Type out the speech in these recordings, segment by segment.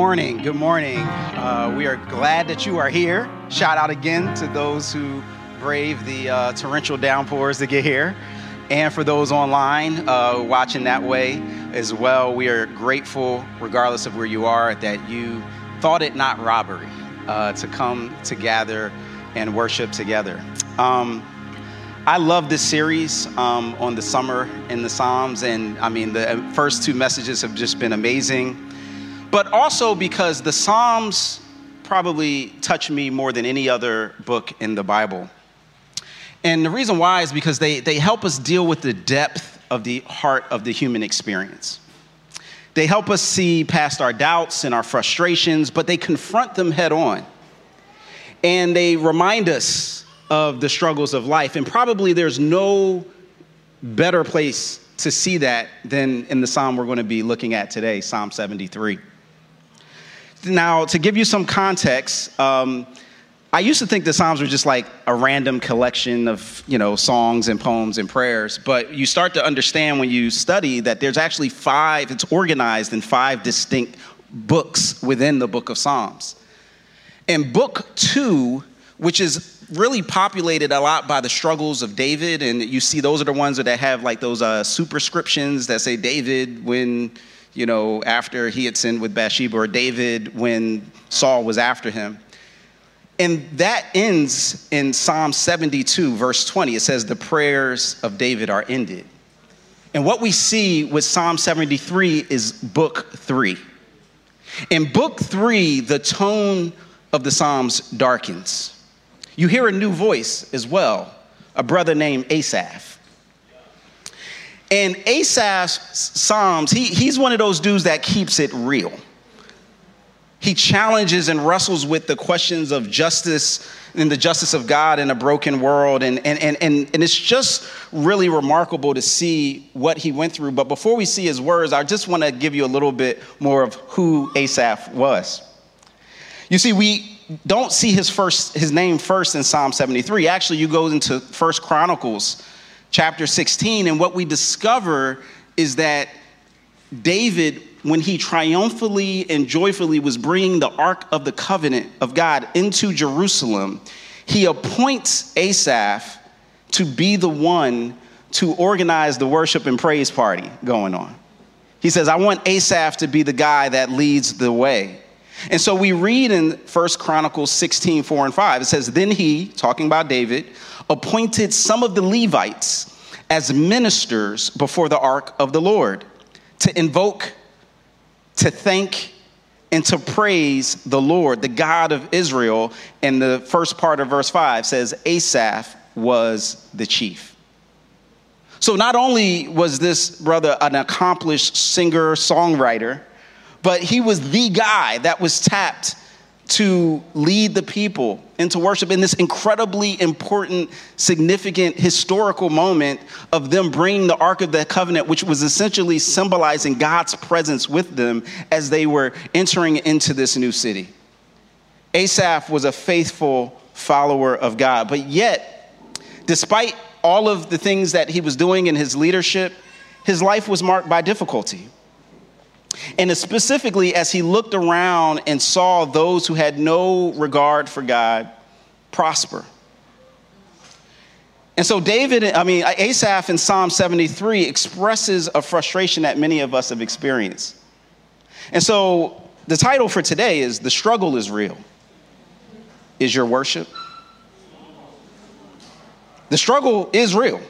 Morning. Good morning. Uh, we are glad that you are here. Shout out again to those who brave the uh, torrential downpours to get here. And for those online uh, watching that way as well, we are grateful, regardless of where you are, that you thought it not robbery uh, to come to gather and worship together. Um, I love this series um, on the summer in the Psalms, and I mean, the first two messages have just been amazing but also because the Psalms probably touch me more than any other book in the Bible. And the reason why is because they, they help us deal with the depth of the heart of the human experience. They help us see past our doubts and our frustrations, but they confront them head on. And they remind us of the struggles of life. And probably there's no better place to see that than in the psalm we're going to be looking at today, Psalm 73 now, to give you some context, um, I used to think the Psalms were just like a random collection of, you know, songs and poems and prayers, but you start to understand when you study that there's actually five, it's organized in five distinct books within the book of Psalms. And book two, which is really populated a lot by the struggles of David, and you see those are the ones that have like those uh, superscriptions that say David when you know, after he had sinned with Bathsheba, or David when Saul was after him. And that ends in Psalm 72, verse 20. It says, The prayers of David are ended. And what we see with Psalm 73 is book three. In book three, the tone of the Psalms darkens. You hear a new voice as well, a brother named Asaph. And Asaph's Psalms, he, he's one of those dudes that keeps it real. He challenges and wrestles with the questions of justice and the justice of God in a broken world. And, and, and, and, and it's just really remarkable to see what he went through. But before we see his words, I just want to give you a little bit more of who Asaph was. You see, we don't see his first his name first in Psalm 73. Actually, you go into First Chronicles chapter 16, and what we discover is that David, when he triumphantly and joyfully was bringing the Ark of the Covenant of God into Jerusalem, he appoints Asaph to be the one to organize the worship and praise party going on. He says, I want Asaph to be the guy that leads the way. And so we read in First Chronicles 16, 4 and 5, it says, Then he, talking about David, appointed some of the Levites as ministers before the ark of the Lord to invoke, to thank, and to praise the Lord, the God of Israel. And the first part of verse 5 says, Asaph was the chief. So not only was this brother an accomplished singer, songwriter, but he was the guy that was tapped to lead the people into worship in this incredibly important, significant historical moment of them bringing the Ark of the Covenant, which was essentially symbolizing God's presence with them as they were entering into this new city. Asaph was a faithful follower of God, but yet, despite all of the things that he was doing in his leadership, his life was marked by difficulty. And specifically, as he looked around and saw those who had no regard for God prosper. And so, David, I mean, Asaph in Psalm 73 expresses a frustration that many of us have experienced. And so, the title for today is The Struggle is Real. Is your worship? The struggle is real.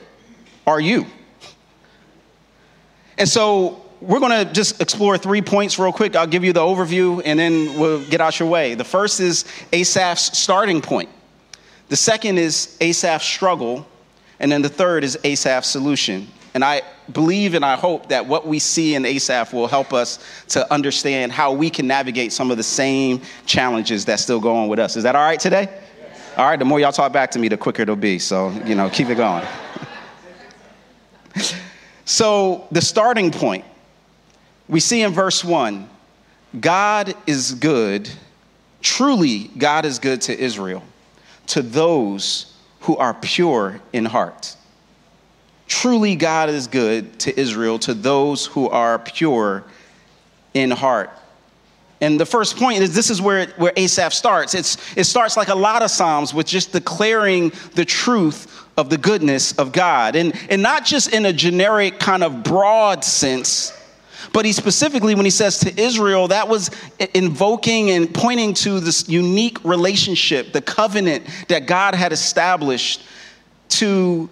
Are you? And so, we're going to just explore three points real quick. I'll give you the overview and then we'll get out your way. The first is Asaph's starting point. The second is Asaph's struggle. And then the third is Asaph's solution. And I believe and I hope that what we see in Asaph will help us to understand how we can navigate some of the same challenges that still go on with us. Is that all right today? Yes. All right, the more y'all talk back to me, the quicker it'll be. So, you know, keep it going. so, the starting point, we see in verse 1 God is good, truly, God is good to Israel, to those who are pure in heart. Truly, God is good to Israel, to those who are pure in heart. And the first point is this is where, where Asaph starts. It's, it starts like a lot of Psalms with just declaring the truth of the goodness of God. And, and not just in a generic kind of broad sense, but he specifically, when he says to Israel, that was invoking and pointing to this unique relationship, the covenant that God had established to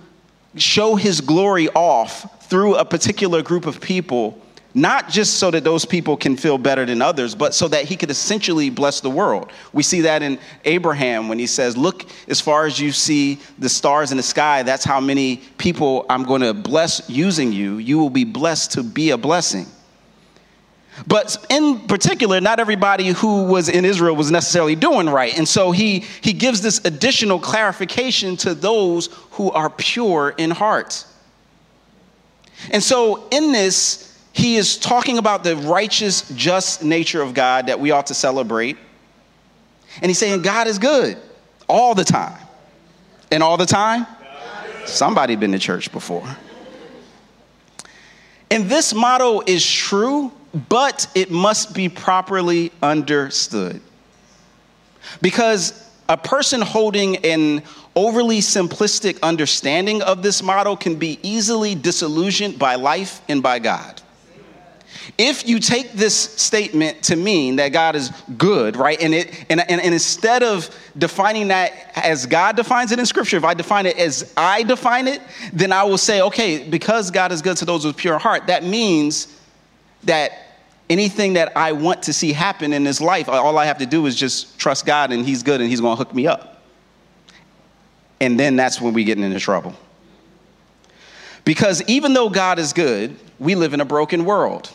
show his glory off through a particular group of people, not just so that those people can feel better than others, but so that he could essentially bless the world. We see that in Abraham when he says, Look, as far as you see the stars in the sky, that's how many people I'm going to bless using you. You will be blessed to be a blessing. But in particular, not everybody who was in Israel was necessarily doing right. And so he, he gives this additional clarification to those who are pure in heart. And so in this, he is talking about the righteous, just nature of God that we ought to celebrate. And he's saying God is good all the time. And all the time? Somebody been to church before. And this motto is true but it must be properly understood. Because a person holding an overly simplistic understanding of this model can be easily disillusioned by life and by God. If you take this statement to mean that God is good, right, and, it, and, and, and instead of defining that as God defines it in Scripture, if I define it as I define it, then I will say, okay, because God is good to those with pure heart, that means that anything that I want to see happen in this life, all I have to do is just trust God and He's good and He's going to hook me up. And then that's when we get into trouble. Because even though God is good, we live in a broken world.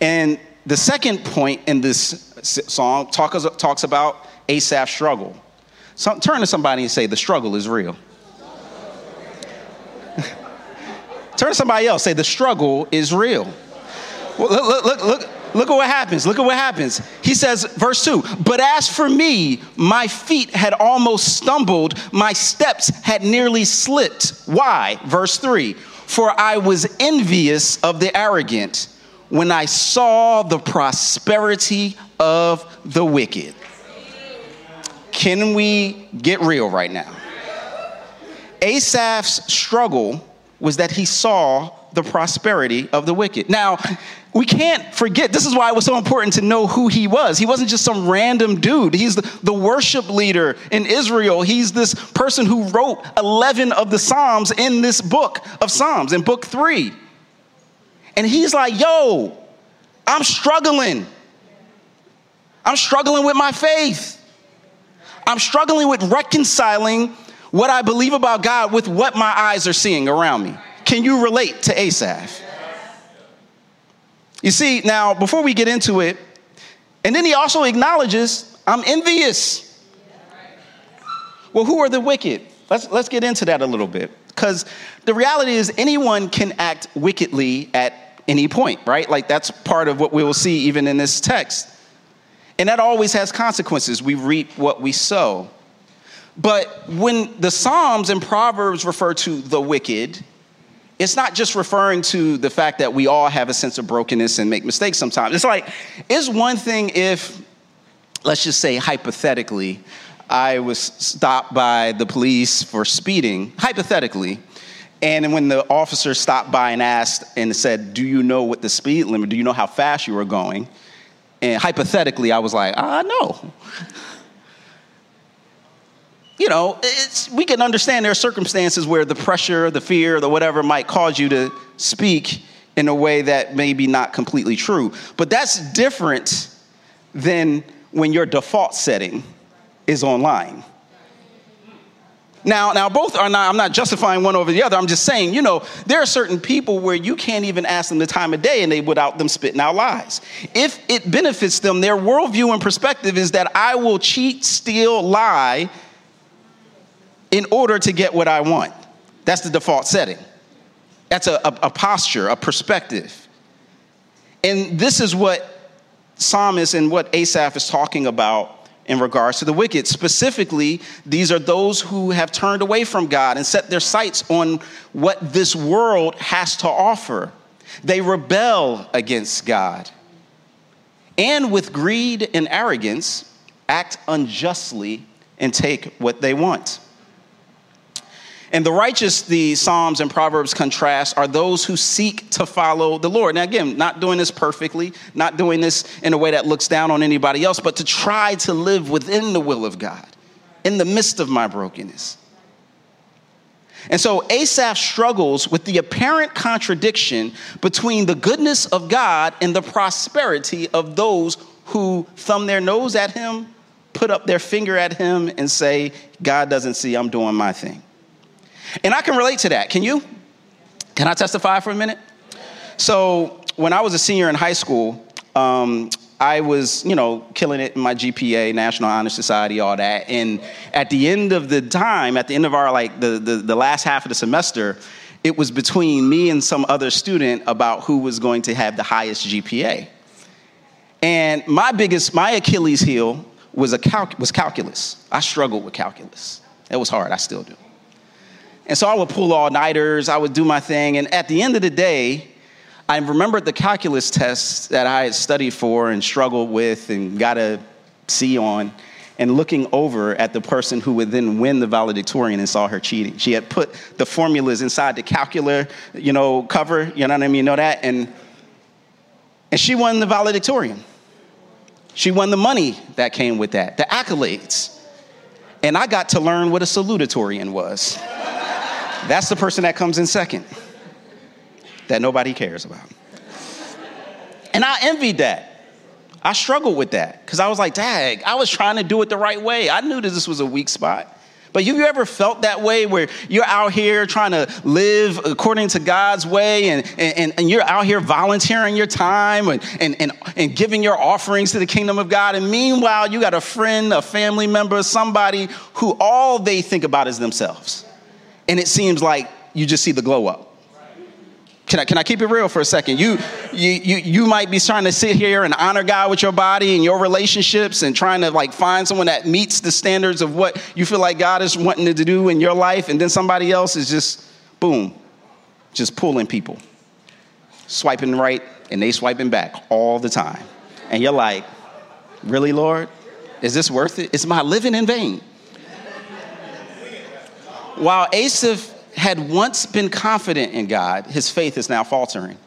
And the second point in this song talk, talks about Asaph's struggle. So, turn to somebody and say, The struggle is real. turn to somebody else, say, The struggle is real. Well, look, look, look, look at what happens. Look at what happens. He says, verse 2 But as for me, my feet had almost stumbled, my steps had nearly slipped. Why? Verse 3 For I was envious of the arrogant when I saw the prosperity of the wicked. Can we get real right now? Asaph's struggle was that he saw the prosperity of the wicked. Now, we can't forget, this is why it was so important to know who he was. He wasn't just some random dude. He's the, worship leader in Israel. He's this person who wrote 11 of the Psalms in this book of Psalms, in book three. And he's like, yo, I'm struggling. I'm struggling with my faith. I'm struggling with reconciling what I believe about God with what my eyes are seeing around me. Can you relate to Asaph? You see, now, before we get into it, and then he also acknowledges, I'm envious. Well, who are the wicked? Let's, let's get into that a little bit. Because the reality is, anyone can act wickedly at any point, right? Like, that's part of what we will see even in this text. And that always has consequences. We reap what we sow. But when the Psalms and Proverbs refer to the wicked, it's not just referring to the fact that we all have a sense of brokenness and make mistakes sometimes. It's like, it's one thing if, let's just say hypothetically, I was stopped by the police for speeding, hypothetically, and when the officer stopped by and asked and said, Do you know what the speed limit, do you know how fast you were going? And hypothetically, I was like, ah, I know you know, we can understand there are circumstances where the pressure, the fear, the whatever might cause you to speak in a way that may be not completely true. But that's different than when your default setting is online. Now, now both are not, I'm not justifying one over the other. I'm just saying, you know, there are certain people where you can't even ask them the time of day and they without them spitting out lies. If it benefits them, their worldview and perspective is that I will cheat, steal, lie in order to get what I want. That's the default setting. That's a, a, a posture, a perspective. And this is what psalmist and what Asaph is talking about in regards to the wicked. Specifically, these are those who have turned away from God and set their sights on what this world has to offer. They rebel against God. And with greed and arrogance, act unjustly and take what they want. And the righteous, the Psalms and Proverbs contrast, are those who seek to follow the Lord. Now, again, not doing this perfectly, not doing this in a way that looks down on anybody else, but to try to live within the will of God in the midst of my brokenness. And so Asaph struggles with the apparent contradiction between the goodness of God and the prosperity of those who thumb their nose at him, put up their finger at him, and say, God doesn't see, I'm doing my thing. And I can relate to that. Can you? Can I testify for a minute? So, when I was a senior in high school, um, I was, you know, killing it in my GPA, National Honor Society, all that. And at the end of the time, at the end of our, like, the, the, the last half of the semester, it was between me and some other student about who was going to have the highest GPA. And my biggest, my Achilles heel was, a was calculus. I struggled with calculus. It was hard, I still do. And so I would pull all nighters, I would do my thing. And at the end of the day, I remembered the calculus test that I had studied for and struggled with and got a C on, and looking over at the person who would then win the valedictorian and saw her cheating. She had put the formulas inside the calculator, you know, cover, you know what I mean? You know that? And, and she won the valedictorian. She won the money that came with that, the accolades. And I got to learn what a salutatorian was. That's the person that comes in second that nobody cares about. And I envied that. I struggled with that because I was like, dag, I was trying to do it the right way. I knew that this was a weak spot. But have you ever felt that way where you're out here trying to live according to God's way and, and, and you're out here volunteering your time and, and, and, and giving your offerings to the kingdom of God? And meanwhile, you got a friend, a family member, somebody who all they think about is themselves and it seems like you just see the glow up. Can I, can I keep it real for a second? You, you, you, you might be trying to sit here and honor God with your body and your relationships and trying to like find someone that meets the standards of what you feel like God is wanting to do in your life. And then somebody else is just, boom, just pulling people, swiping right and they swiping back all the time. And you're like, really, Lord? Is this worth it? Is my living in vain? While Asaph had once been confident in God, his faith is now faltering.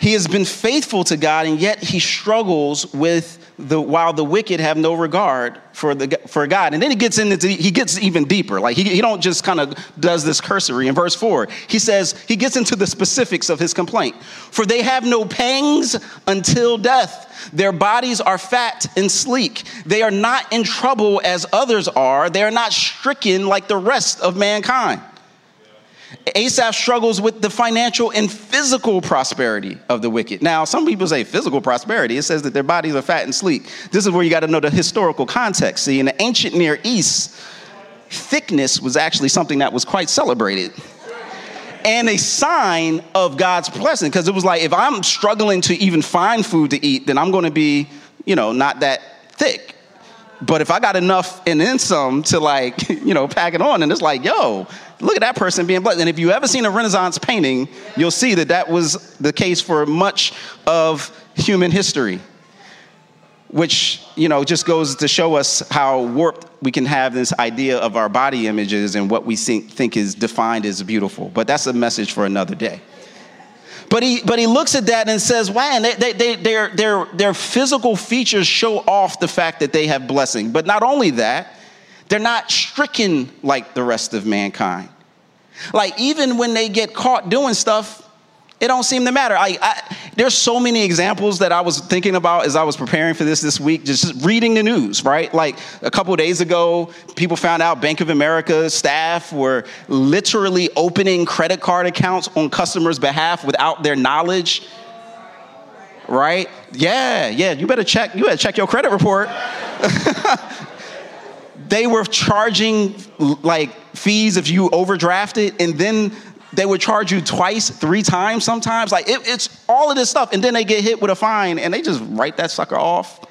He has been faithful to God, and yet he struggles with the while the wicked have no regard for the for God. And then he gets into he gets even deeper. Like he, he don't just kind of does this cursory. In verse 4, he says he gets into the specifics of his complaint. For they have no pangs until death. Their bodies are fat and sleek. They are not in trouble as others are. They are not stricken like the rest of mankind. Asaph struggles with the financial and physical prosperity of the wicked. Now, some people say physical prosperity. It says that their bodies are fat and sleek. This is where you got to know the historical context. See, in the ancient Near East, thickness was actually something that was quite celebrated and a sign of God's blessing. Because it was like, if I'm struggling to even find food to eat, then I'm going to be, you know, not that thick. But if I got enough and then some to like, you know, pack it on, and it's like, yo, look at that person being blessed. And if you ever seen a Renaissance painting, you'll see that that was the case for much of human history which you know just goes to show us how warped we can have this idea of our body images and what we think, is defined as beautiful but that's a message for another day but he, but he looks at that and says, wow, they, they, they, their, their, their physical features show off the fact that they have blessing. But not only that, they're not stricken like the rest of mankind. Like, even when they get caught doing stuff, it don't seem to matter. I, I, there's so many examples that I was thinking about as I was preparing for this this week, just reading the news, right? Like a couple days ago, people found out Bank of America staff were literally opening credit card accounts on customers' behalf without their knowledge. Right? Yeah, yeah. You better check. You better check your credit report. they were charging like fees if you overdrafted, and then they would charge you twice, three times sometimes. Like it, it's all of this stuff. And then they get hit with a fine and they just write that sucker off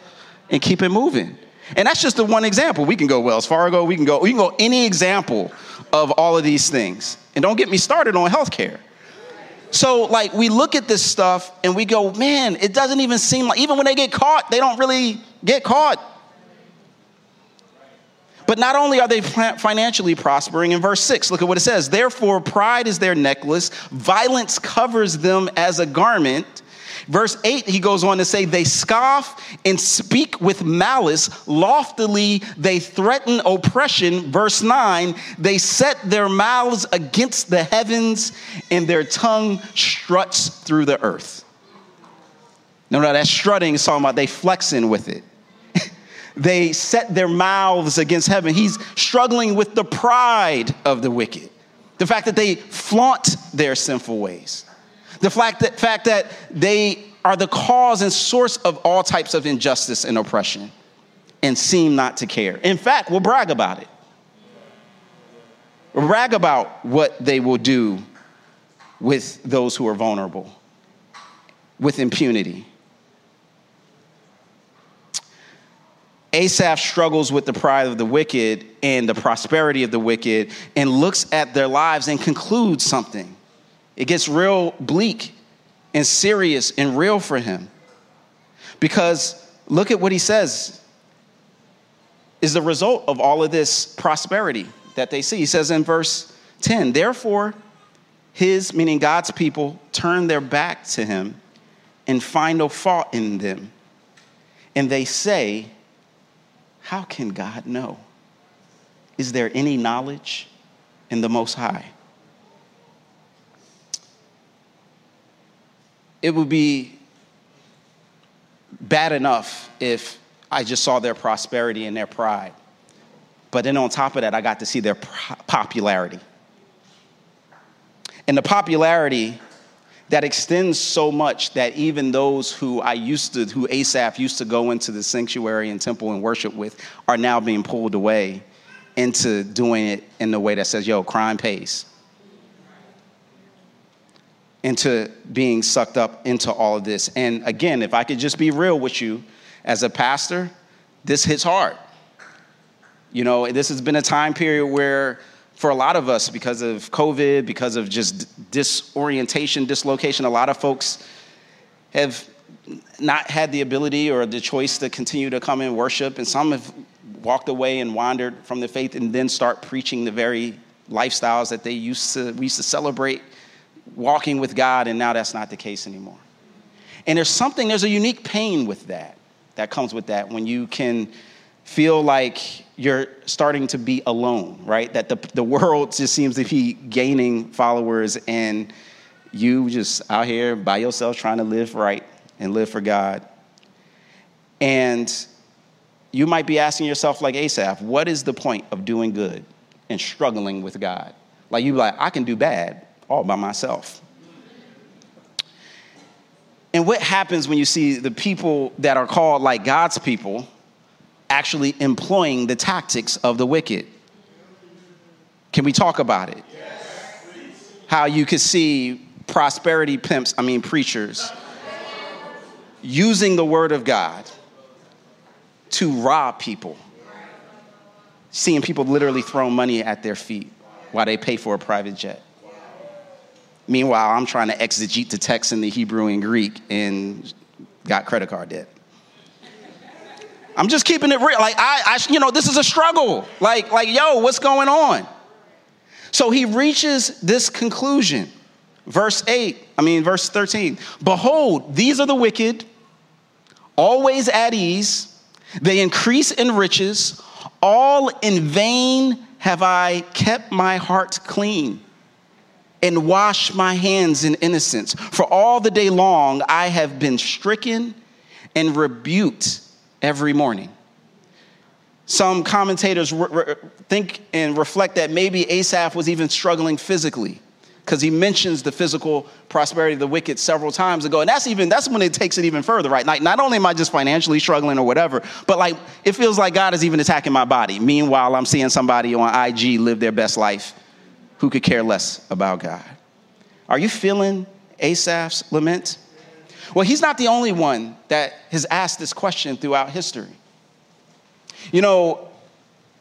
and keep it moving. And that's just the one example. We can go Wells Fargo, we can go, we can go any example of all of these things. And don't get me started on healthcare. So, like, we look at this stuff and we go, man, it doesn't even seem like, even when they get caught, they don't really get caught. But not only are they financially prospering, in verse 6, look at what it says. Therefore, pride is their necklace, violence covers them as a garment. Verse 8, he goes on to say, They scoff and speak with malice. Loftily, they threaten oppression. Verse 9, they set their mouths against the heavens, and their tongue struts through the earth. No, no, that strutting is talking about they flexing with it they set their mouths against heaven. He's struggling with the pride of the wicked, the fact that they flaunt their sinful ways, the fact that, fact that they are the cause and source of all types of injustice and oppression and seem not to care. In fact, we'll brag about it. Brag about what they will do with those who are vulnerable, with impunity. Asaph struggles with the pride of the wicked and the prosperity of the wicked and looks at their lives and concludes something. It gets real bleak and serious and real for him. Because look at what he says is the result of all of this prosperity that they see. He says in verse 10, therefore, his, meaning God's people, turn their back to him and find no fault in them. And they say, how can God know? Is there any knowledge in the Most High? It would be bad enough if I just saw their prosperity and their pride. But then on top of that, I got to see their popularity. And the popularity that extends so much that even those who I used to, who Asaph used to go into the sanctuary and temple and worship with, are now being pulled away into doing it in the way that says, yo, crime pays. Into being sucked up into all of this. And again, if I could just be real with you, as a pastor, this hits hard. You know, this has been a time period where for a lot of us because of COVID, because of just disorientation, dislocation, a lot of folks have not had the ability or the choice to continue to come and worship, and some have walked away and wandered from the faith and then start preaching the very lifestyles that they used to we used to celebrate walking with God, and now that's not the case anymore. And there's something, there's a unique pain with that that comes with that when you can feel like you're starting to be alone, right? That the, the world just seems to be gaining followers and you just out here by yourself trying to live right and live for God. And you might be asking yourself, like Asaph, what is the point of doing good and struggling with God? Like you like, I can do bad all by myself. And what happens when you see the people that are called like God's people actually employing the tactics of the wicked. Can we talk about it? Yes, How you could see prosperity pimps, I mean, preachers, using the word of God to rob people. Seeing people literally throw money at their feet while they pay for a private jet. Meanwhile, I'm trying to exegete the text in the Hebrew and Greek and got credit card debt. I'm just keeping it real. Like I, I, you know, this is a struggle. Like, like, yo, what's going on? So he reaches this conclusion. Verse 8, I mean, verse 13. Behold, these are the wicked, always at ease. They increase in riches. All in vain have I kept my heart clean. and wash my hands in innocence. For all the day long I have been stricken and rebuked every morning. Some commentators re- re- think and reflect that maybe Asaph was even struggling physically because he mentions the physical prosperity of the wicked several times ago. And that's even that's when it takes it even further, right? Like not only am I just financially struggling or whatever, but like it feels like God is even attacking my body. Meanwhile, I'm seeing somebody on IG live their best life who could care less about God. Are you feeling Asaph's lament? Well, he's not the only one that has asked this question throughout history. You know,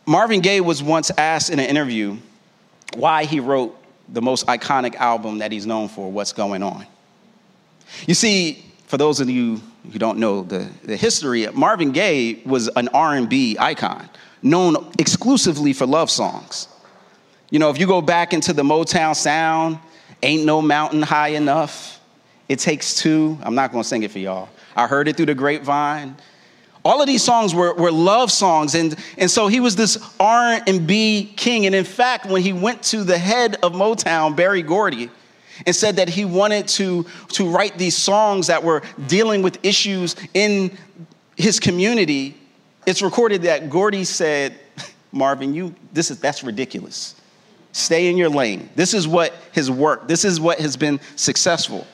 Marvin Gaye was once asked in an interview why he wrote the most iconic album that he's known for, What's Going On. You see, for those of you who don't know the, the history, Marvin Gaye was an R&B icon, known exclusively for love songs. You know, if you go back into the Motown sound, Ain't No Mountain High Enough, It Takes Two, I'm not gonna sing it for y'all. I heard it through the grapevine. All of these songs were, were love songs, and, and so he was this R&B king. And in fact, when he went to the head of Motown, Berry Gordy, and said that he wanted to, to write these songs that were dealing with issues in his community, it's recorded that Gordy said, Marvin, you, this is, that's ridiculous. Stay in your lane. This is what has worked. This is what has been successful.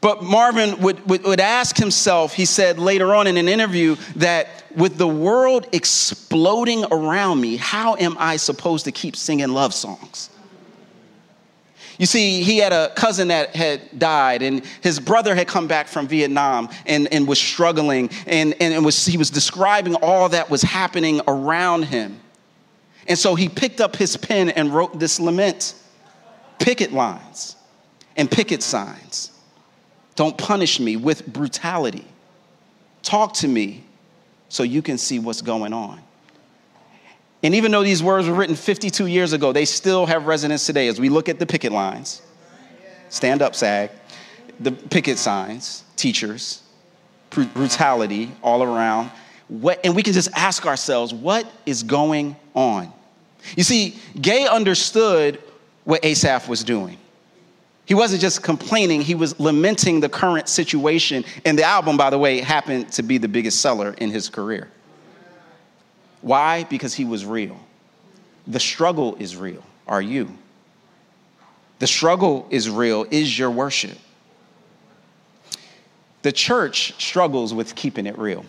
But Marvin would, would, would, ask himself, he said later on in an interview, that with the world exploding around me, how am I supposed to keep singing love songs? You see, he had a cousin that had died, and his brother had come back from Vietnam and, and was struggling, and, and was, he was describing all that was happening around him. And so he picked up his pen and wrote this lament picket lines and picket signs don't punish me with brutality. Talk to me so you can see what's going on. And even though these words were written 52 years ago, they still have resonance today as we look at the picket lines. Stand up, SAG. The picket signs, teachers, brutality all around. What, and we can just ask ourselves, what is going on? You see, Gaye understood what Asaph was doing. He wasn't just complaining, he was lamenting the current situation. And the album, by the way, happened to be the biggest seller in his career. Why? Because he was real. The struggle is real. Are you? The struggle is real. Is your worship? The church struggles with keeping it real.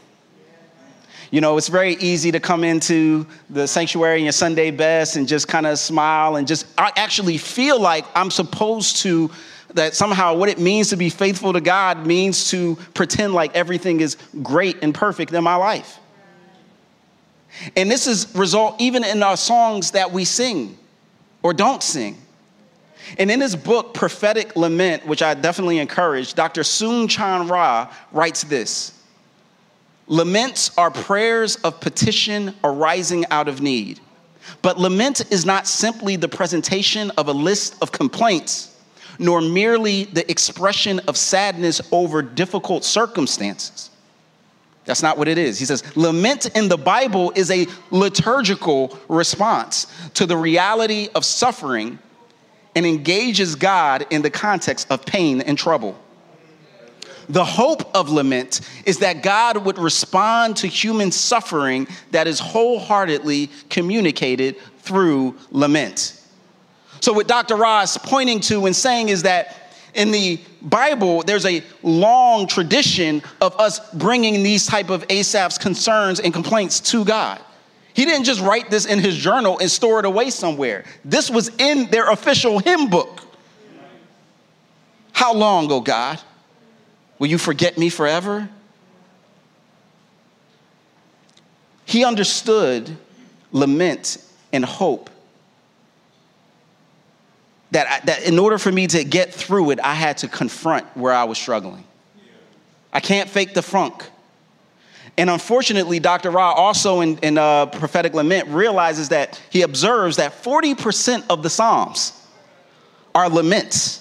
You know, it's very easy to come into the sanctuary in your Sunday best and just kind of smile and just actually feel like I'm supposed to, that somehow what it means to be faithful to God means to pretend like everything is great and perfect in my life. And this is result even in our songs that we sing or don't sing. And in his book, Prophetic Lament, which I definitely encourage, Dr. Soong Chan Rah writes this Laments are prayers of petition arising out of need. But lament is not simply the presentation of a list of complaints, nor merely the expression of sadness over difficult circumstances. That's not what it is. He says, lament in the Bible is a liturgical response to the reality of suffering and engages God in the context of pain and trouble. The hope of lament is that God would respond to human suffering that is wholeheartedly communicated through lament. So, what Dr. Rah's pointing to and saying is that in the Bible, there's a long tradition of us bringing these type of Asaph's concerns and complaints to God. He didn't just write this in his journal and store it away somewhere. This was in their official hymn book. How long, oh God? Will you forget me forever? He understood lament and hope. That, I, that in order for me to get through it, I had to confront where I was struggling. I can't fake the funk. And unfortunately, Dr. Rah also in, in uh, prophetic lament realizes that he observes that 40% of the Psalms are laments.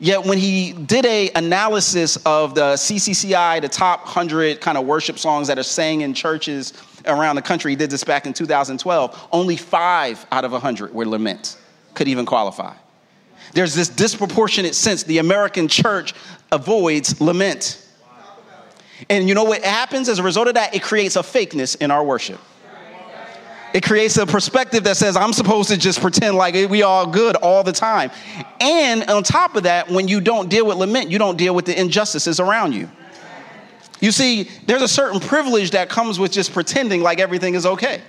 Yet when he did a analysis of the CCLI, the top 100 kind of worship songs that are sang in churches around the country, he did this back in 2012, only five out of 100 were lament, could even qualify. There's this disproportionate sense the American church avoids lament. And you know what happens as a result of that? It creates a fakeness in our worship. It creates a perspective that says I'm supposed to just pretend like we all good all the time. And on top of that, when you don't deal with lament, you don't deal with the injustices around you. You see, there's a certain privilege that comes with just pretending like everything is okay.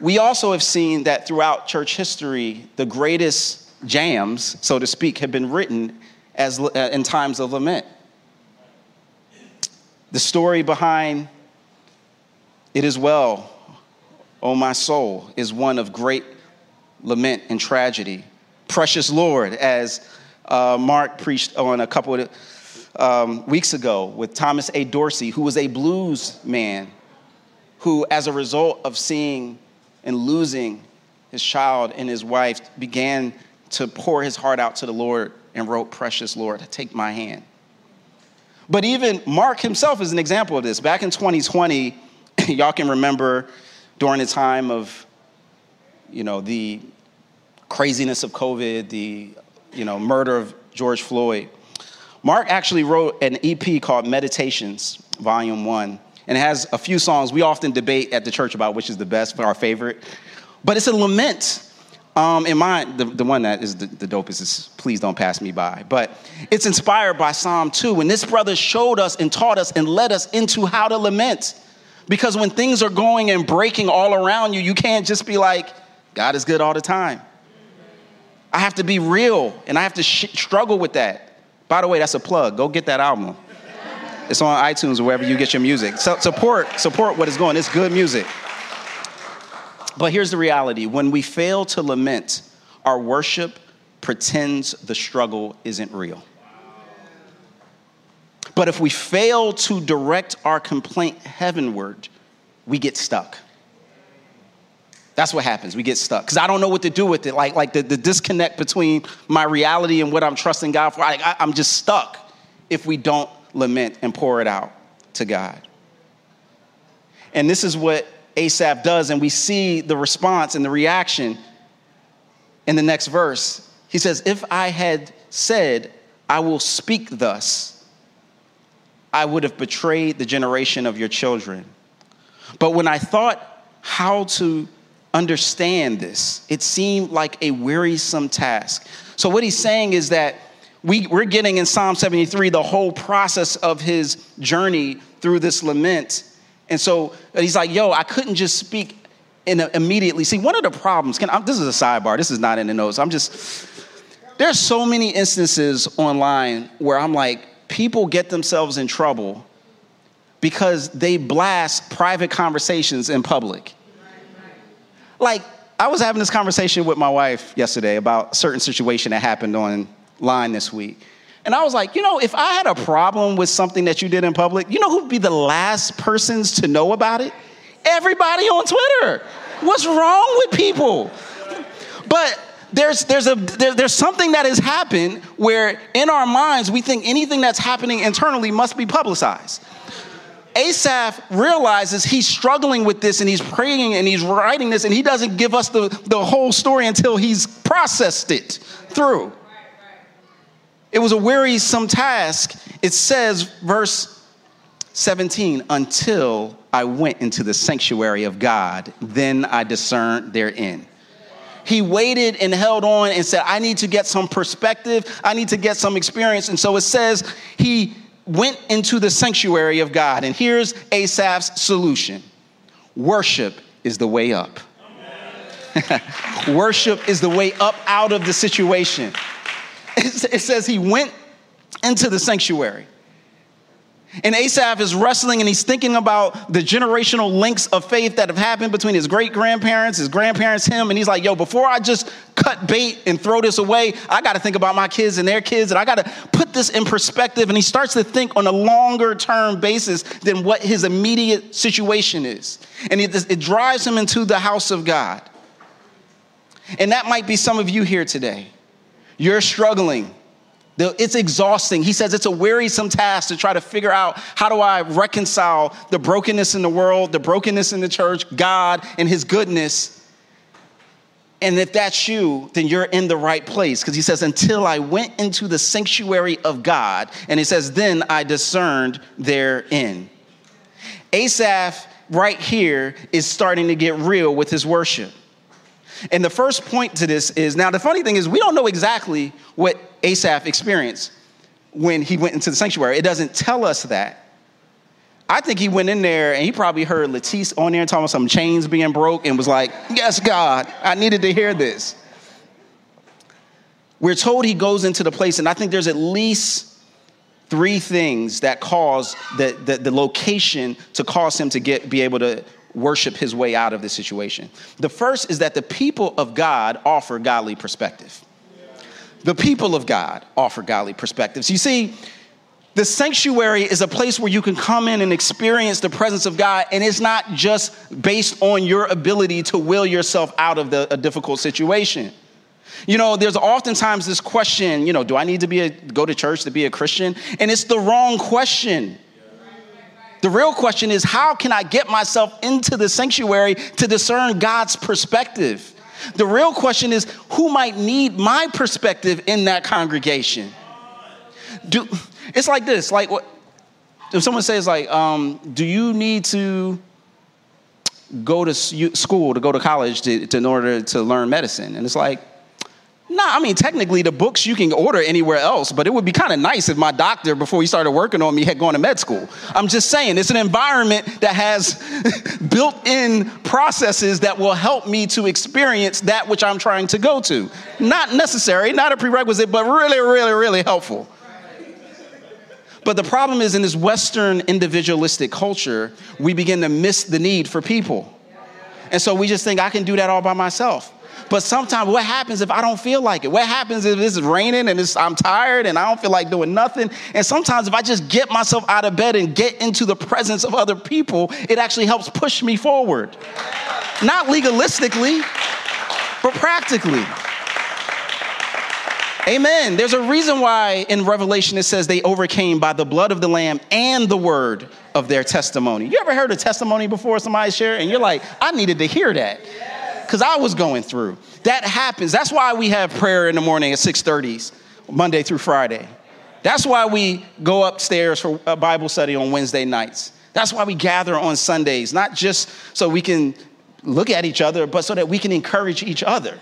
We also have seen that throughout church history, the greatest jams, so to speak, have been written as uh, in times of lament. The story behind It Is Well, O My Soul, is one of great lament and tragedy. Precious Lord, as uh, Mark preached on a couple of um, weeks ago with Thomas A. Dorsey, who was a blues man, who, as a result of seeing and losing his child and his wife, began to pour his heart out to the Lord and wrote, Precious Lord, take my hand. But even Mark himself is an example of this. Back in 2020, y'all can remember during the time of, you know, the craziness of COVID, the, you know, murder of George Floyd. Mark actually wrote an EP called Meditations, Volume 1, and it has a few songs we often debate at the church about which is the best, but our favorite. But it's a lament um, in mine, the, the one that is the, the dopest is Please Don't Pass Me By. But it's inspired by Psalm 2. And this brother showed us and taught us and led us into how to lament. Because when things are going and breaking all around you, you can't just be like, God is good all the time. I have to be real and I have to sh- struggle with that. By the way, that's a plug. Go get that album. It's on iTunes or wherever you get your music. So support, support what is going. It's good music. But here's the reality when we fail to lament, our worship pretends the struggle isn't real. But if we fail to direct our complaint heavenward, we get stuck. That's what happens. We get stuck because I don't know what to do with it. Like, like the, the disconnect between my reality and what I'm trusting God for. I, I'm just stuck if we don't lament and pour it out to God. And this is what Asaph does, and we see the response and the reaction in the next verse. He says, If I had said, I will speak thus, I would have betrayed the generation of your children. But when I thought how to understand this, it seemed like a wearisome task. So, what he's saying is that we, we're getting in Psalm 73 the whole process of his journey through this lament and so he's like, yo, I couldn't just speak in a, immediately. See, one of the problems, can I, this is a sidebar, this is not in the notes. I'm just, there's so many instances online where I'm like, people get themselves in trouble because they blast private conversations in public. Like, I was having this conversation with my wife yesterday about a certain situation that happened online this week. And I was like, you know, if I had a problem with something that you did in public, you know who'd be the last persons to know about it? Everybody on Twitter. What's wrong with people? But there's, there's, a, there, there's something that has happened where in our minds we think anything that's happening internally must be publicized. Asaph realizes he's struggling with this and he's praying and he's writing this and he doesn't give us the, the whole story until he's processed it through. It was a wearisome task. It says, verse 17, until I went into the sanctuary of God, then I discerned their end. He waited and held on and said, I need to get some perspective. I need to get some experience. And so it says he went into the sanctuary of God. And here's Asaph's solution worship is the way up. worship is the way up out of the situation it says he went into the sanctuary. And Asaph is wrestling and he's thinking about the generational links of faith that have happened between his great grandparents, his grandparents, him. And he's like, yo, before I just cut bait and throw this away, I got to think about my kids and their kids. And I got to put this in perspective. And he starts to think on a longer term basis than what his immediate situation is. And it, it drives him into the house of God. And that might be some of you here today. You're struggling. It's exhausting. He says it's a wearisome task to try to figure out how do I reconcile the brokenness in the world, the brokenness in the church, God, and His goodness. And if that's you, then you're in the right place. Because he says, until I went into the sanctuary of God. And he says, then I discerned therein. Asaph, right here, is starting to get real with his worship. And the first point to this is now, the funny thing is, we don't know exactly what Asaph experienced when he went into the sanctuary. It doesn't tell us that. I think he went in there and he probably heard Latisse on there talking about some chains being broke and was like, Yes, God, I needed to hear this. We're told he goes into the place, and I think there's at least three things that cause the, the, the location to cause him to get be able to worship his way out of the situation. The first is that the people of God offer godly perspective. The people of God offer godly perspectives. You see, the sanctuary is a place where you can come in and experience the presence of God, and it's not just based on your ability to will yourself out of the, a difficult situation. You know, there's oftentimes this question, you know, do I need to be a, go to church to be a Christian? And it's the wrong question. The real question is, how can I get myself into the sanctuary to discern God's perspective? The real question is, who might need my perspective in that congregation? Do, it's like this, like what if someone says like, um, do you need to go to school to go to college to, to, in order to learn medicine? And it's like, nah, I mean, technically the books you can order anywhere else, but it would be kind of nice if my doctor, before he started working on me, had gone to med school. I'm just saying, it's an environment that has built in processes that will help me to experience that which I'm trying to go to. Not necessary, not a prerequisite, but really, really, really helpful. But the problem is in this Western individualistic culture, we begin to miss the need for people. And so we just think I can do that all by myself. But sometimes what happens if I don't feel like it? What happens if it's raining and it's, I'm tired and I don't feel like doing nothing? And sometimes if I just get myself out of bed and get into the presence of other people, it actually helps push me forward. Not legalistically, but practically. Amen. There's a reason why in Revelation it says they overcame by the blood of the Lamb and the word of their testimony. You ever heard a testimony before somebody share and you're like, I needed to hear that because I was going through. That happens. That's why we have prayer in the morning at 6:30s, Monday through Friday. That's why we go upstairs for a Bible study on Wednesday nights. That's why we gather on Sundays, not just so we can look at each other, but so that we can encourage each other.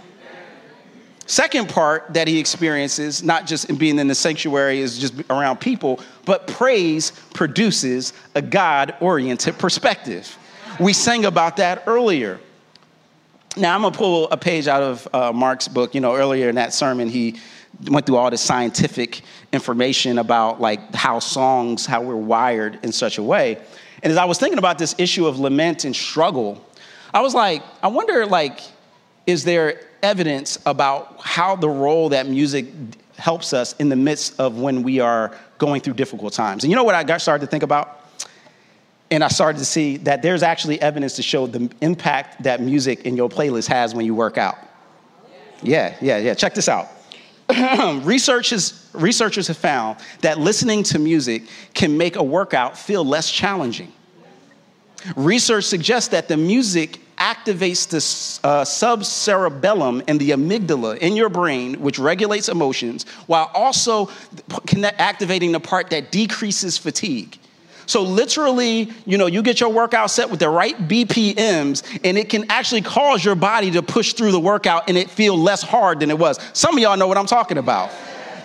Second part that he experiences, not just in being in the sanctuary, is just around people, but praise produces a God oriented perspective. We sang about that earlier. Now, I'm gonna pull a page out of uh, Mark's book. You know, earlier in that sermon, he went through all the scientific information about like how songs, how we're wired in such a way. And as I was thinking about this issue of lament and struggle, I was like, I wonder, like, is there evidence about how the role that music helps us in the midst of when we are going through difficult times. And you know what I got started to think about? And I started to see that there's actually evidence to show the impact that music in your playlist has when you work out. Yeah, yeah, yeah. Check this out. researchers, researchers have found that listening to music can make a workout feel less challenging. Research suggests that the music activates the uh, subcerebellum and the amygdala in your brain, which regulates emotions, while also activating the part that decreases fatigue. So literally, you know, you get your workout set with the right BPMs, and it can actually cause your body to push through the workout and it feel less hard than it was. Some of y'all know what I'm talking about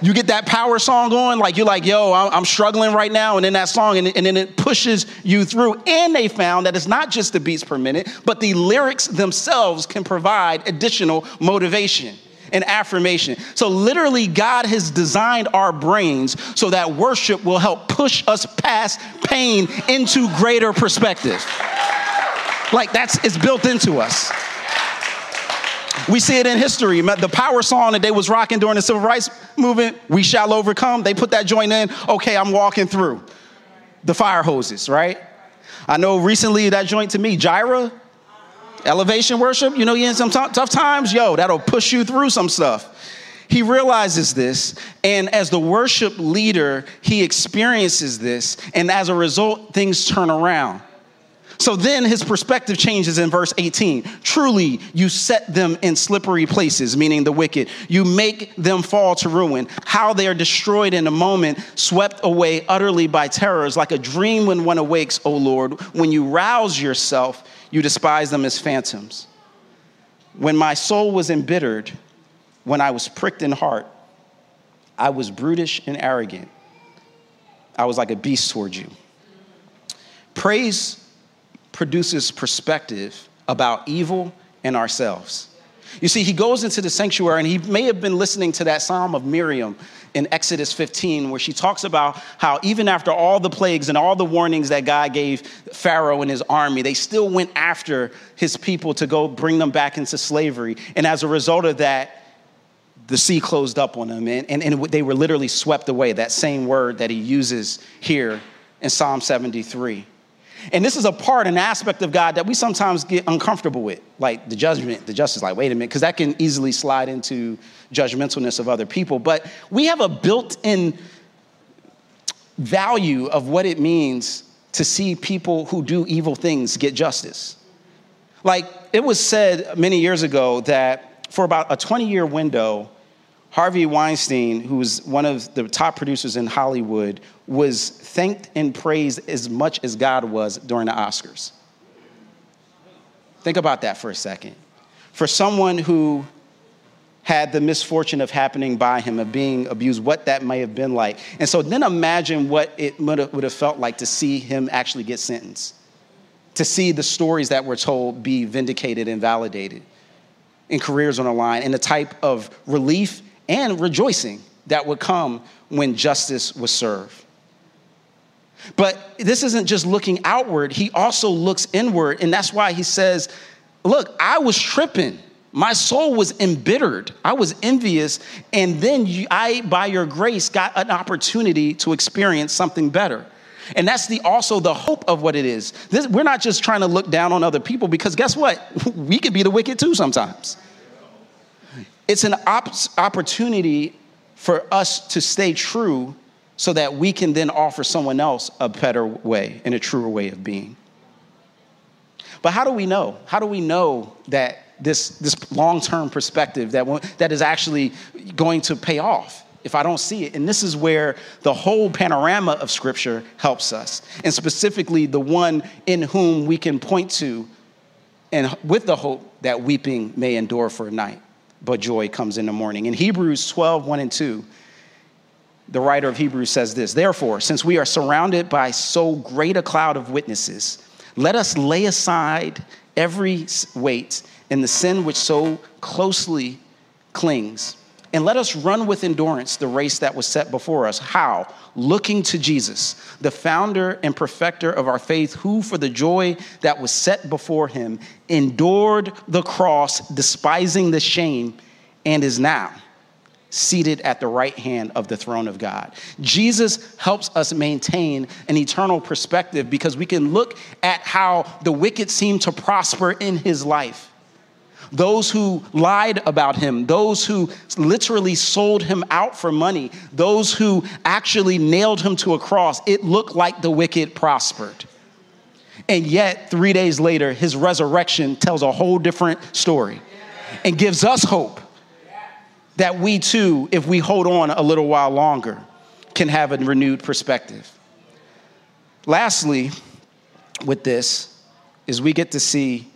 you get that power song going, like you're like, yo, I'm struggling right now, and then that song, and, and then it pushes you through. And they found that it's not just the beats per minute, but the lyrics themselves can provide additional motivation and affirmation. So, literally, God has designed our brains so that worship will help push us past pain into greater perspective. Like that's it's built into us. We see it in history. The power song that they was rocking during the civil rights movement, We Shall Overcome, they put that joint in, okay, I'm walking through. The fire hoses, right? I know recently that joint to me, Jireh, elevation worship, you know, you're in some t- tough times, yo, that'll push you through some stuff. He realizes this, and as the worship leader, he experiences this, and as a result, things turn around. So then his perspective changes in verse 18. Truly, you set them in slippery places, meaning the wicked. You make them fall to ruin. How they are destroyed in a moment, swept away utterly by terrors, like a dream when one awakes, O Lord. When you rouse yourself, you despise them as phantoms. When my soul was embittered, when I was pricked in heart, I was brutish and arrogant. I was like a beast towards you. Praise produces perspective about evil and ourselves. You see, he goes into the sanctuary and he may have been listening to that psalm of Miriam in Exodus 15, where she talks about how even after all the plagues and all the warnings that God gave Pharaoh and his army, they still went after his people to go bring them back into slavery. And as a result of that, the sea closed up on them and, and, and they were literally swept away. That same word that he uses here in Psalm 73. And this is a part, an aspect of God that we sometimes get uncomfortable with, like the judgment, the justice, like, wait a minute, because that can easily slide into judgmentalness of other people. But we have a built in value of what it means to see people who do evil things get justice. Like, it was said many years ago that for about a 20 year window, Harvey Weinstein, who was one of the top producers in Hollywood, was thanked and praised as much as God was during the Oscars. Think about that for a second. For someone who had the misfortune of happening by him, of being abused, what that may have been like. And so then imagine what it would have, felt like to see him actually get sentenced, to see the stories that were told be vindicated and validated, and careers on the line, and the type of relief and rejoicing that would come when justice was served. But this isn't just looking outward, he also looks inward. And that's why he says, Look, I was tripping. My soul was embittered. I was envious. And then you, I, by your grace, got an opportunity to experience something better. And that's the also the hope of what it is. This, we're not just trying to look down on other people because guess what? We could be the wicked too sometimes. It's an op- opportunity for us to stay true so that we can then offer someone else a better way and a truer way of being. But how do we know? How do we know that this, this long term perspective that, that is actually going to pay off? If I don't see it. And this is where the whole panorama of Scripture helps us, and specifically the one in whom we can point to, and with the hope that weeping may endure for a night but joy comes in the morning. In Hebrews 12, 1 and 2, the writer of Hebrews says this Therefore, since we are surrounded by so great a cloud of witnesses, let us lay aside every weight and the sin which so closely clings and let us run with endurance the race that was set before us. How? Looking to Jesus, the founder and perfecter of our faith, who for the joy that was set before him endured the cross, despising the shame, and is now seated at the right hand of the throne of God. Jesus helps us maintain an eternal perspective because we can look at how the wicked seem to prosper in his life those who lied about him, those who literally sold him out for money, those who actually nailed him to a cross, it looked like the wicked prospered. And yet, three days later, his resurrection tells a whole different story and gives us hope that we too, if we hold on a little while longer, can have a renewed perspective. Lastly, with this, is we get to see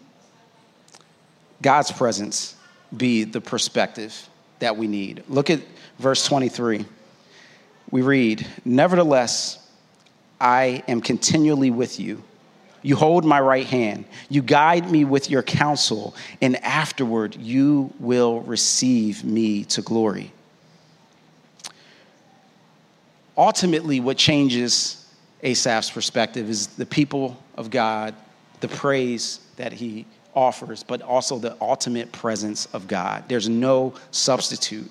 God's presence be the perspective that we need. Look at verse 23. We read, Nevertheless, I am continually with you. You hold my right hand. You guide me with your counsel, and afterward you will receive me to glory. Ultimately, what changes Asaph's perspective is the people of God, the praise that he offers, but also the ultimate presence of God. There's no substitute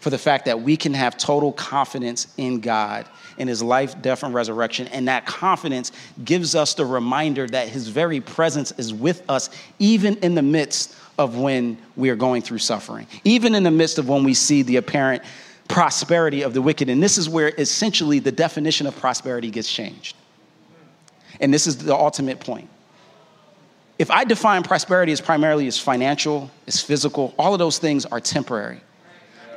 for the fact that we can have total confidence in God, in his life, death, and resurrection. And that confidence gives us the reminder that his very presence is with us, even in the midst of when we are going through suffering, even in the midst of when we see the apparent prosperity of the wicked. And this is where essentially the definition of prosperity gets changed. And this is the ultimate point if I define prosperity as primarily as financial, as physical, all of those things are temporary.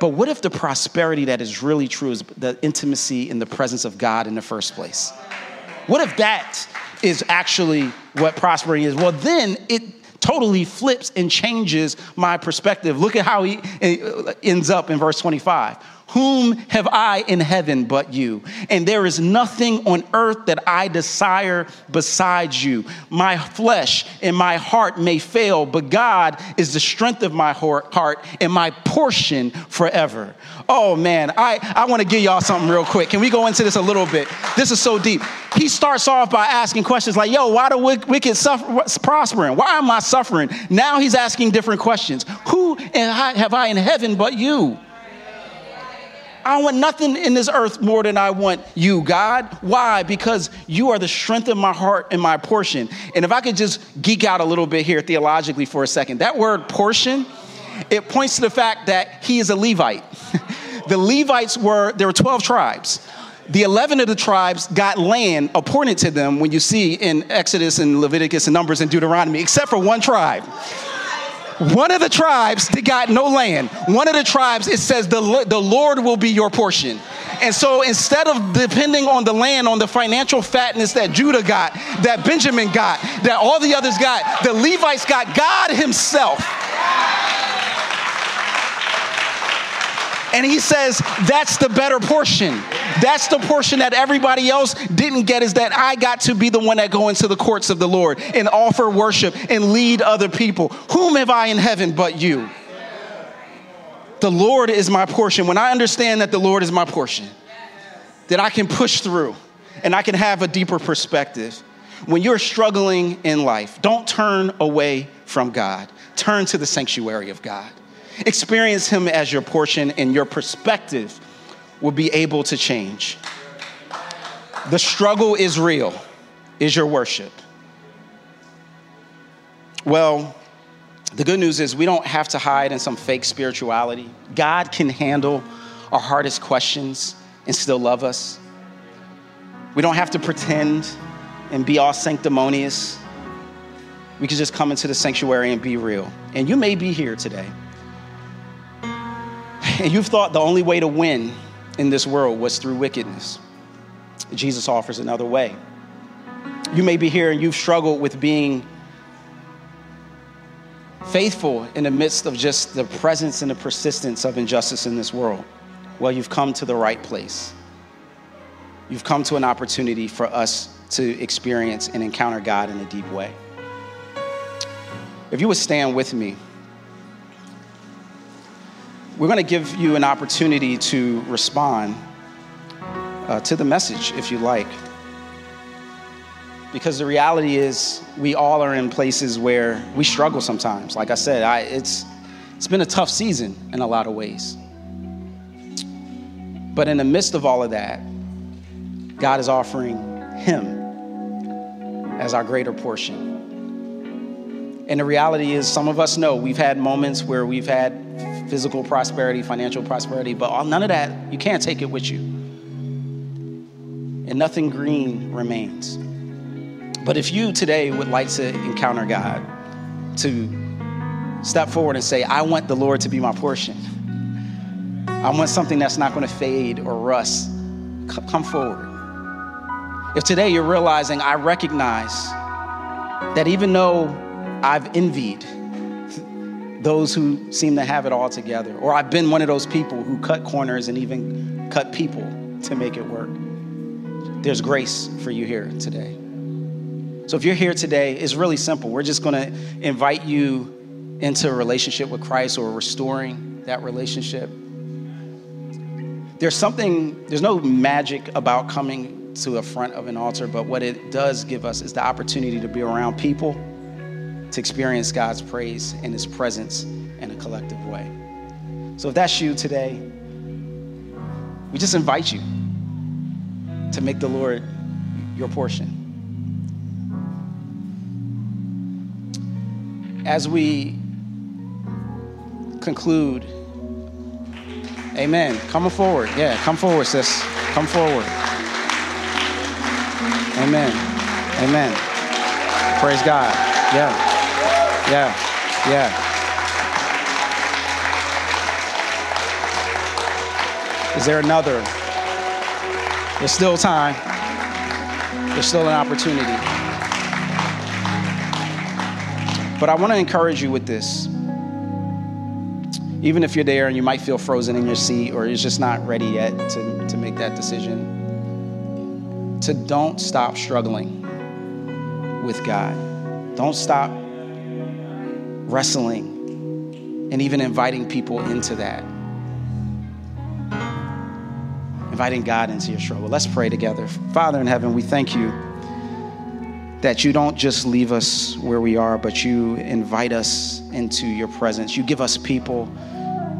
But what if the prosperity that is really true is the intimacy in the presence of God in the first place? What if that is actually what prosperity is? Well, then it totally flips and changes my perspective. Look at how he eh, ends up in verse 25. Whom have I in heaven but you? And there is nothing on earth that I desire besides you. My flesh and my heart may fail, but God is the strength of my heart and my portion forever. Oh man, I, I want to give y'all something real quick. Can we go into this a little bit? This is so deep. He starts off by asking questions like, yo, why do wicked suffer, prospering? Why am I suffering? Now he's asking different questions. Who have I in heaven but you? I want nothing in this earth more than I want you, God. Why? Because you are the strength of my heart and my portion. And if I could just geek out a little bit here theologically for a second, that word portion, it points to the fact that he is a Levite. the Levites were, there were 12 tribes. The 11 of the tribes got land appointed to them when you see in Exodus and Leviticus and Numbers and Deuteronomy, except for one tribe. One of the tribes, they got no land. One of the tribes, it says, the, the Lord will be your portion. And so instead of depending on the land, on the financial fatness that Judah got, that Benjamin got, that all the others got, the Levites got God Himself. And he says, that's the better portion. That's the portion that everybody else didn't get, is that I got to be the one that go into the courts of the Lord and offer worship and lead other people. Whom have I in heaven but you? The Lord is my portion. When I understand that the Lord is my portion, that I can push through and I can have a deeper perspective. When you're struggling in life, don't turn away from God. Turn to the sanctuary of God. Experience Him as your portion, and your perspective will be able to change. The struggle is real, is your worship. Well, the good news is we don't have to hide in some fake spirituality. God can handle our hardest questions and still love us. We don't have to pretend and be all sanctimonious. We can just come into the sanctuary and be real. And you may be here today and you've thought the only way to win in this world was through wickedness, Jesus offers another way. You may be here and you've struggled with being faithful in the midst of just the presence and the persistence of injustice in this world. Well, you've come to the right place. You've come to an opportunity for us to experience and encounter God in a deep way. If you would stand with me we're going to give you an opportunity to respond uh, to the message if you like. Because the reality is, we all are in places where we struggle sometimes. Like I said, I, it's, it's been a tough season in a lot of ways. But in the midst of all of that, God is offering Him as our greater portion. And the reality is, some of us know we've had moments where we've had physical prosperity, financial prosperity, but all, none of that, you can't take it with you. And nothing green remains. But if you today would like to encounter God, to step forward and say, I want the Lord to be my portion, I want something that's not going to fade or rust, come forward. If today you're realizing, I recognize that even though I've envied, those who seem to have it all together. Or I've been one of those people who cut corners and even cut people to make it work. There's grace for you here today. So if you're here today, it's really simple. We're just going to invite you into a relationship with Christ or restoring that relationship. There's something, there's no magic about coming to the front of an altar, but what it does give us is the opportunity to be around people to experience God's praise and His presence in a collective way. So if that's you today, we just invite you to make the Lord your portion. As we conclude, amen. Come forward. Yeah, come forward, sis. Come forward. Amen. Amen. Praise God. Yeah. Yeah. Yeah. Is there another? There's still time. There's still an opportunity. But I want to encourage you with this. Even if you're there and you might feel frozen in your seat or you're just not ready yet to, to make that decision, to don't stop struggling with God. Don't stop wrestling and even inviting people into that. Inviting God into your struggle. Let's pray together. Father in heaven, we thank you that you don't just leave us where we are, but you invite us into your presence. You give us people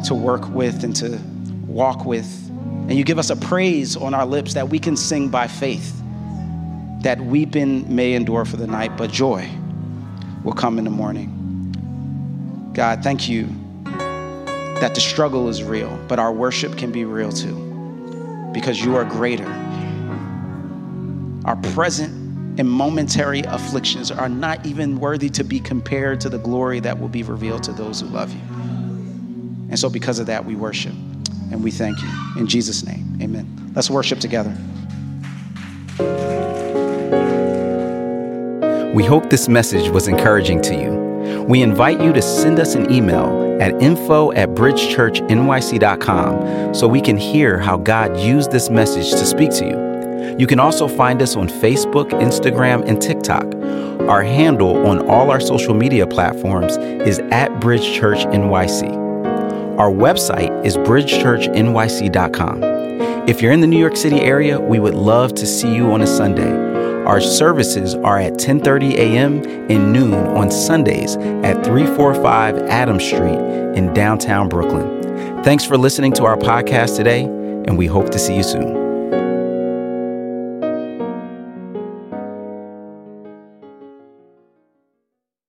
to work with and to walk with. And you give us a praise on our lips that we can sing by faith. That weeping may endure for the night, but joy will come in the morning. God, thank you that the struggle is real, but our worship can be real too, because you are greater. Our present and momentary afflictions are not even worthy to be compared to the glory that will be revealed to those who love you. And so, because of that, we worship and we thank you. In Jesus' name, amen. Let's worship together. We hope this message was encouraging to you. We invite you to send us an email at info at bridgechurchnyc.com so we can hear how God used this message to speak to you. You can also find us on Facebook, Instagram, and TikTok. Our handle on all our social media platforms is at bridgechurchnyc. Our website is bridgechurchnyc.com. If you're in the New York City area, we would love to see you on a Sunday. Our services are at 10:30 a.m. and noon on Sundays at 345 Adams Street in downtown Brooklyn. Thanks for listening to our podcast today, and we hope to see you soon.